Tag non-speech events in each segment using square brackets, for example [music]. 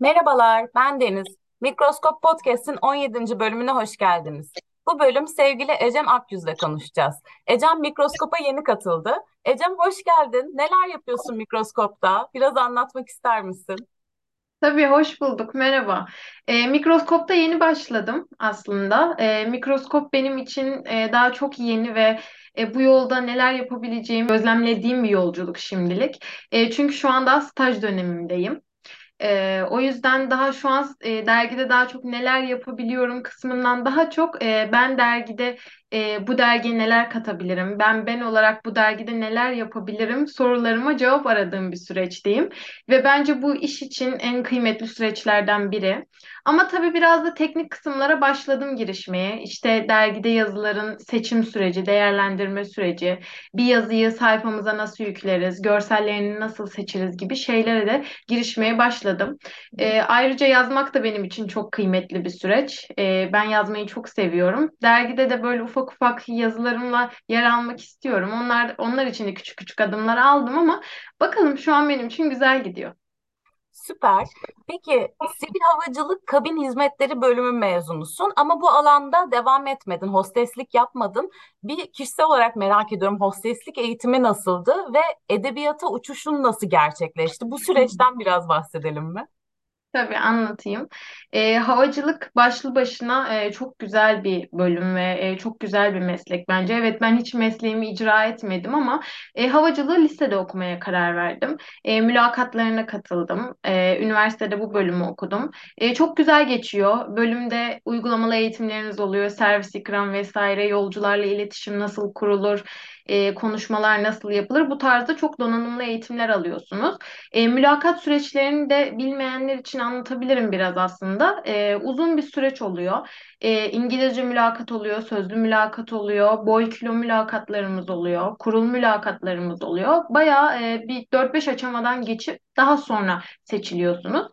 Merhabalar, ben Deniz. Mikroskop Podcast'in 17. bölümüne hoş geldiniz. Bu bölüm sevgili Ecem Akyüz'le konuşacağız. Ecem mikroskopa yeni katıldı. Ecem hoş geldin. Neler yapıyorsun mikroskopta? Biraz anlatmak ister misin? Tabii hoş bulduk. Merhaba. E, mikroskopta yeni başladım aslında. E, mikroskop benim için e, daha çok yeni ve e, bu yolda neler yapabileceğimi gözlemlediğim bir yolculuk şimdilik. E, çünkü şu anda staj dönemimdeyim. Ee, o yüzden daha şu an e, dergide daha çok neler yapabiliyorum kısmından daha çok e, ben dergide e, bu dergiye neler katabilirim, ben ben olarak bu dergide neler yapabilirim sorularıma cevap aradığım bir süreçteyim. Ve bence bu iş için en kıymetli süreçlerden biri. Ama tabii biraz da teknik kısımlara başladım girişmeye. İşte dergide yazıların seçim süreci, değerlendirme süreci, bir yazıyı sayfamıza nasıl yükleriz, görsellerini nasıl seçeriz gibi şeylere de girişmeye başladım. E, ayrıca yazmak da benim için çok kıymetli bir süreç. E, ben yazmayı çok seviyorum. Dergide de böyle ufak ufak yazılarımla yer almak istiyorum. Onlar onlar için de küçük küçük adımlar aldım ama bakalım şu an benim için güzel gidiyor. Süper. Peki, sivil havacılık kabin hizmetleri bölümü mezunusun ama bu alanda devam etmedin, hosteslik yapmadın. Bir kişisel olarak merak ediyorum, hosteslik eğitimi nasıldı ve edebiyata uçuşun nasıl gerçekleşti? Bu süreçten biraz bahsedelim mi? Tabii anlatayım. Ee, havacılık başlı başına e, çok güzel bir bölüm ve e, çok güzel bir meslek bence. Evet ben hiç mesleğimi icra etmedim ama e, havacılığı lisede okumaya karar verdim. E, mülakatlarına katıldım. E, üniversitede bu bölümü okudum. E, çok güzel geçiyor. Bölümde uygulamalı eğitimleriniz oluyor. Servis ikram vesaire, yolcularla iletişim nasıl kurulur, e, konuşmalar nasıl yapılır. Bu tarzda çok donanımlı eğitimler alıyorsunuz. E, mülakat süreçlerini de bilmeyenler için anlatabilirim biraz aslında. E, uzun bir süreç oluyor. E, İngilizce mülakat oluyor, sözlü mülakat oluyor, boy kilo mülakatlarımız oluyor, kurul mülakatlarımız oluyor. Bayağı e, bir dört beş aşamadan geçip daha sonra seçiliyorsunuz.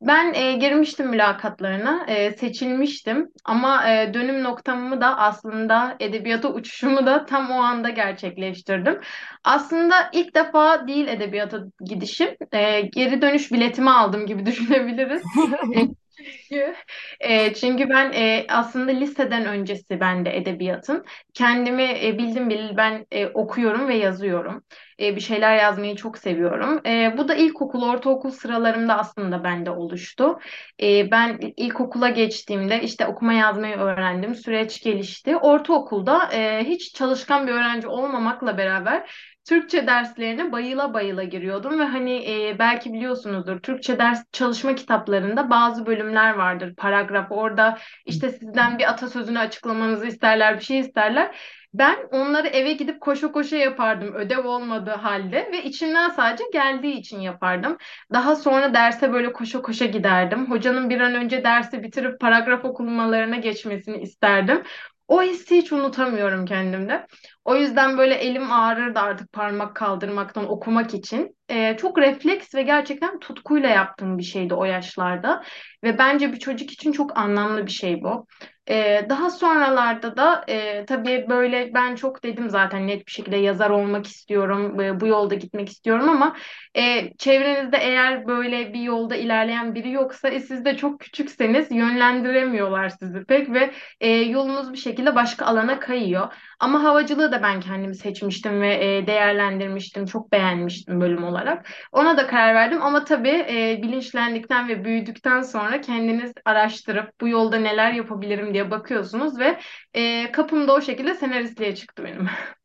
Ben e, girmiştim mülakatlarına, e, seçilmiştim ama e, dönüm noktamı da aslında edebiyata uçuşumu da tam o anda gerçekleştirdim. Aslında ilk defa değil edebiyata gidişim, e, geri dönüş biletimi aldım gibi [laughs] düşünebiliriz. [laughs] Çünkü, e, çünkü ben e, aslında liseden öncesi ben de edebiyatın. Kendimi e, bildim bileli ben e, okuyorum ve yazıyorum. E, bir şeyler yazmayı çok seviyorum. E, bu da ilkokul, ortaokul sıralarımda aslında bende oluştu. E, ben ilkokula geçtiğimde işte okuma yazmayı öğrendim. Süreç gelişti. Ortaokulda e, hiç çalışkan bir öğrenci olmamakla beraber Türkçe derslerine bayıla bayıla giriyordum ve hani e, belki biliyorsunuzdur Türkçe ders çalışma kitaplarında bazı bölümler vardır paragraf orada işte sizden bir atasözünü açıklamanızı isterler bir şey isterler. Ben onları eve gidip koşa koşa yapardım ödev olmadığı halde ve içimden sadece geldiği için yapardım. Daha sonra derse böyle koşa koşa giderdim. Hocanın bir an önce dersi bitirip paragraf okumalarına geçmesini isterdim. O hissi hiç unutamıyorum kendimde. O yüzden böyle elim ağrırdı artık parmak kaldırmaktan okumak için. Ee, çok refleks ve gerçekten tutkuyla yaptığım bir şeydi o yaşlarda. Ve bence bir çocuk için çok anlamlı bir şey bu. Ee, daha sonralarda da e, tabii böyle ben çok dedim zaten net bir şekilde yazar olmak istiyorum, e, bu yolda gitmek istiyorum ama e, çevrenizde eğer böyle bir yolda ilerleyen biri yoksa e, siz de çok küçükseniz yönlendiremiyorlar sizi pek ve e, yolunuz bir şekilde başka alana kayıyor. Ama havacılığı da ben kendimi seçmiştim ve e, değerlendirmiştim, çok beğenmiştim bölüm olarak. Ona da karar verdim ama tabii e, bilinçlendikten ve büyüdükten sonra kendiniz araştırıp bu yolda neler yapabilirim diye bakıyorsunuz ve e, kapım da o şekilde senaristliğe çıktı benim. [laughs]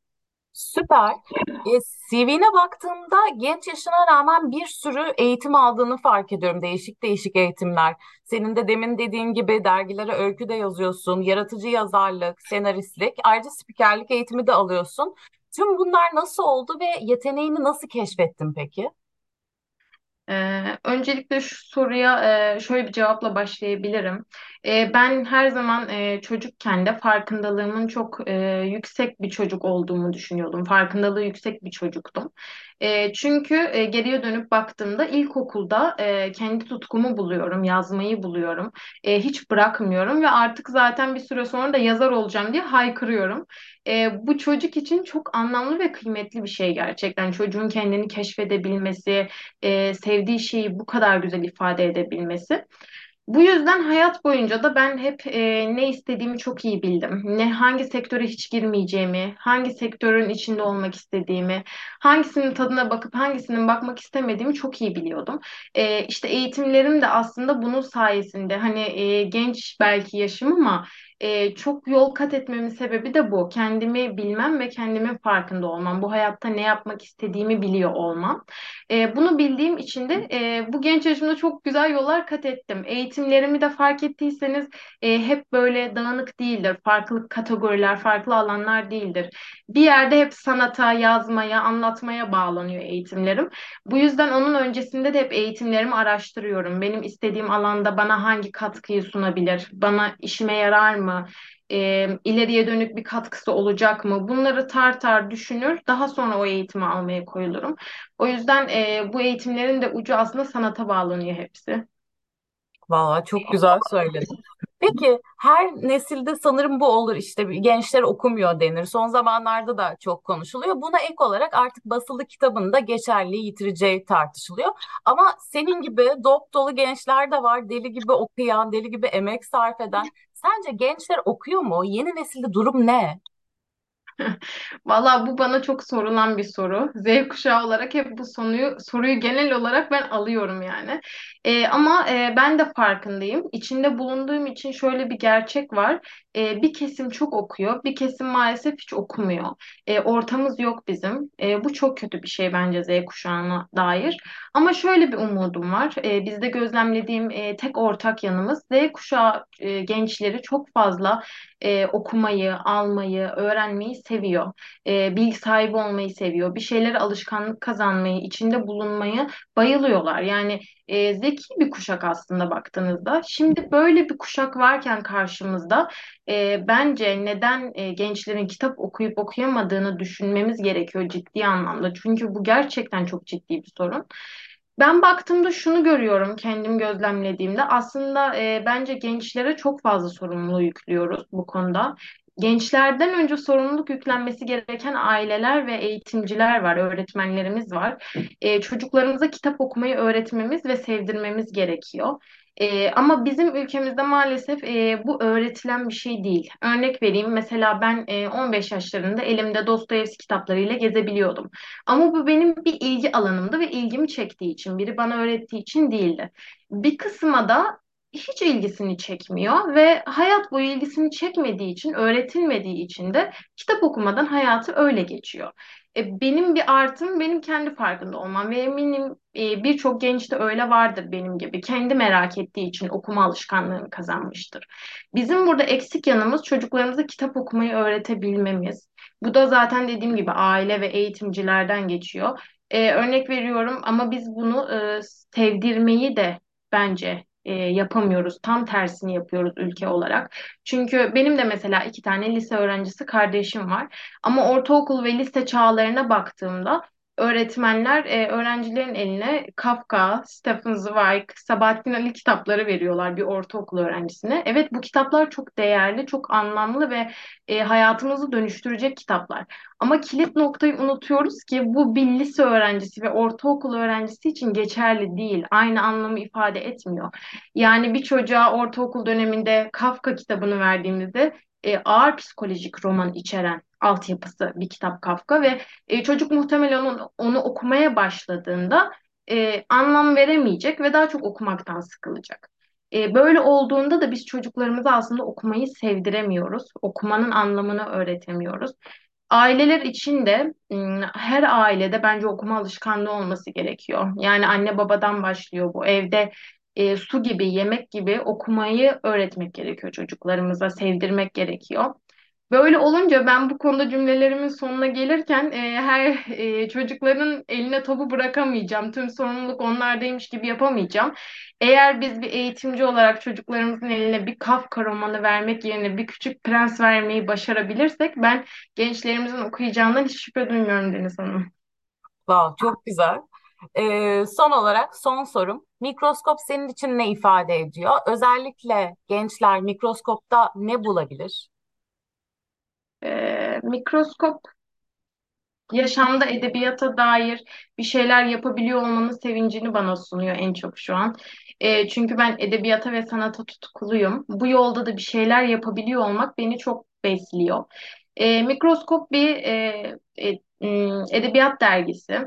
Süper. E, CV'ne baktığımda genç yaşına rağmen bir sürü eğitim aldığını fark ediyorum. Değişik değişik eğitimler. Senin de demin dediğin gibi dergilere öykü de yazıyorsun, yaratıcı yazarlık, senaristlik, ayrıca spikerlik eğitimi de alıyorsun. Tüm bunlar nasıl oldu ve yeteneğini nasıl keşfettin peki? Ee, öncelikle şu soruya e, şöyle bir cevapla başlayabilirim. Ben her zaman çocukken de farkındalığımın çok yüksek bir çocuk olduğumu düşünüyordum. Farkındalığı yüksek bir çocuktum. Çünkü geriye dönüp baktığımda ilkokulda kendi tutkumu buluyorum, yazmayı buluyorum. Hiç bırakmıyorum ve artık zaten bir süre sonra da yazar olacağım diye haykırıyorum. Bu çocuk için çok anlamlı ve kıymetli bir şey gerçekten. Çocuğun kendini keşfedebilmesi, sevdiği şeyi bu kadar güzel ifade edebilmesi. Bu yüzden hayat boyunca da ben hep e, ne istediğimi çok iyi bildim. Ne hangi sektöre hiç girmeyeceğimi, hangi sektörün içinde olmak istediğimi, hangisinin tadına bakıp hangisinin bakmak istemediğimi çok iyi biliyordum. E, işte eğitimlerim de aslında bunun sayesinde hani e, genç belki yaşım ama e, çok yol kat etmemin sebebi de bu. Kendimi bilmem ve kendimin farkında olmam. Bu hayatta ne yapmak istediğimi biliyor olmam. E, bunu bildiğim için de e, bu genç yaşımda çok güzel yollar kat ettim. Eğitimlerimi de fark ettiyseniz e, hep böyle dağınık değildir. Farklı kategoriler, farklı alanlar değildir. Bir yerde hep sanata, yazmaya, anlatmaya bağlanıyor eğitimlerim. Bu yüzden onun öncesinde de hep eğitimlerimi araştırıyorum. Benim istediğim alanda bana hangi katkıyı sunabilir, bana işime yarar mı? E, ileriye dönük bir katkısı olacak mı? Bunları tar tar düşünür, daha sonra o eğitimi almaya koyulurum. O yüzden e, bu eğitimlerin de ucu aslında sanata bağlanıyor hepsi. Valla çok güzel söyledin. Peki her nesilde sanırım bu olur işte gençler okumuyor denir. Son zamanlarda da çok konuşuluyor. Buna ek olarak artık basılı kitabın da geçerliği yitireceği tartışılıyor. Ama senin gibi dop dolu gençler de var. Deli gibi okuyan, deli gibi emek sarf eden. Sence gençler okuyor mu? Yeni nesilde durum ne? [laughs] Valla bu bana çok sorulan bir soru. Z kuşağı olarak hep bu soruyu, soruyu genel olarak ben alıyorum yani. Ee, ama e, ben de farkındayım. İçinde bulunduğum için şöyle bir gerçek var. Ee, bir kesim çok okuyor, bir kesim maalesef hiç okumuyor. Ee, ortamız yok bizim. Ee, bu çok kötü bir şey bence Z kuşağına dair. Ama şöyle bir umudum var. Ee, bizde gözlemlediğim e, tek ortak yanımız Z kuşağı e, gençleri çok fazla e, okumayı, almayı, öğrenmeyi seviyor. E, bilgi sahibi olmayı seviyor. Bir şeylere alışkanlık kazanmayı, içinde bulunmayı bayılıyorlar. Yani e, zeki bir kuşak aslında baktığınızda. Şimdi böyle bir kuşak varken karşımızda e, bence neden e, gençlerin kitap okuyup okuyamadığını düşünmemiz gerekiyor ciddi anlamda. Çünkü bu gerçekten çok ciddi bir sorun. Ben baktığımda şunu görüyorum kendim gözlemlediğimde aslında e, bence gençlere çok fazla sorumluluğu yüklüyoruz bu konuda. Gençlerden önce sorumluluk yüklenmesi gereken aileler ve eğitimciler var, öğretmenlerimiz var. E, çocuklarımıza kitap okumayı öğretmemiz ve sevdirmemiz gerekiyor. E, ama bizim ülkemizde maalesef e, bu öğretilen bir şey değil. Örnek vereyim, mesela ben e, 15 yaşlarında elimde Dostoyevski kitaplarıyla gezebiliyordum. Ama bu benim bir ilgi alanımdı ve ilgimi çektiği için, biri bana öğrettiği için değildi. Bir kısma da hiç ilgisini çekmiyor ve hayat boyu ilgisini çekmediği için, öğretilmediği için de kitap okumadan hayatı öyle geçiyor. E, benim bir artım benim kendi farkında olmam ve eminim e, birçok genç de öyle vardır benim gibi. Kendi merak ettiği için okuma alışkanlığını kazanmıştır. Bizim burada eksik yanımız çocuklarımıza kitap okumayı öğretebilmemiz. Bu da zaten dediğim gibi aile ve eğitimcilerden geçiyor. E, örnek veriyorum ama biz bunu e, sevdirmeyi de bence e, yapamıyoruz. Tam tersini yapıyoruz ülke olarak. Çünkü benim de mesela iki tane lise öğrencisi kardeşim var. Ama ortaokul ve lise çağlarına baktığımda öğretmenler e, öğrencilerin eline Kafka, Stephen Zweig, Sabahattin Ali kitapları veriyorlar bir ortaokul öğrencisine. Evet bu kitaplar çok değerli, çok anlamlı ve e, hayatımızı dönüştürecek kitaplar. Ama kilit noktayı unutuyoruz ki bu bir lise öğrencisi ve ortaokul öğrencisi için geçerli değil. Aynı anlamı ifade etmiyor. Yani bir çocuğa ortaokul döneminde Kafka kitabını verdiğimizde e, ağır psikolojik roman içeren altyapısı bir kitap Kafka ve e, çocuk muhtemelen onu, onu okumaya başladığında e, anlam veremeyecek ve daha çok okumaktan sıkılacak. E, böyle olduğunda da biz çocuklarımıza aslında okumayı sevdiremiyoruz. Okumanın anlamını öğretemiyoruz. Aileler için de her ailede bence okuma alışkanlığı olması gerekiyor. Yani anne babadan başlıyor bu. Evde e, su gibi, yemek gibi okumayı öğretmek gerekiyor çocuklarımıza, sevdirmek gerekiyor. Böyle olunca ben bu konuda cümlelerimin sonuna gelirken e, her e, çocukların eline topu bırakamayacağım. Tüm sorumluluk onlardaymış gibi yapamayacağım. Eğer biz bir eğitimci olarak çocuklarımızın eline bir Kafka romanı vermek yerine bir Küçük Prens vermeyi başarabilirsek ben gençlerimizin okuyacağından hiç şüphe duymuyorum Deniz Hanım. Wow, çok güzel. Ee, son olarak son sorum. Mikroskop senin için ne ifade ediyor? Özellikle gençler mikroskopta ne bulabilir? E, mikroskop yaşamda edebiyata dair bir şeyler yapabiliyor olmanın sevincini bana sunuyor en çok şu an. E, çünkü ben edebiyata ve sanata tutkuluyum. Bu yolda da bir şeyler yapabiliyor olmak beni çok besliyor. E, Mikroskop bir e, e, edebiyat dergisi.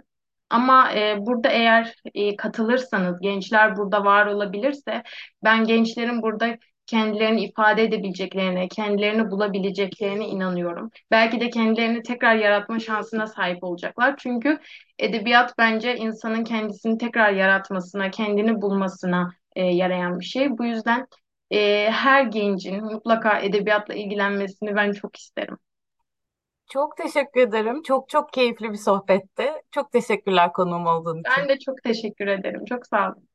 Ama e, burada eğer e, katılırsanız, gençler burada var olabilirse, ben gençlerin burada kendilerini ifade edebileceklerine, kendilerini bulabileceklerine inanıyorum. Belki de kendilerini tekrar yaratma şansına sahip olacaklar. Çünkü edebiyat bence insanın kendisini tekrar yaratmasına, kendini bulmasına e, yarayan bir şey. Bu yüzden e, her gencin mutlaka edebiyatla ilgilenmesini ben çok isterim. Çok teşekkür ederim. Çok çok keyifli bir sohbetti. Çok teşekkürler konuğum olduğun için. Ben de çok teşekkür ederim. Çok sağ olun.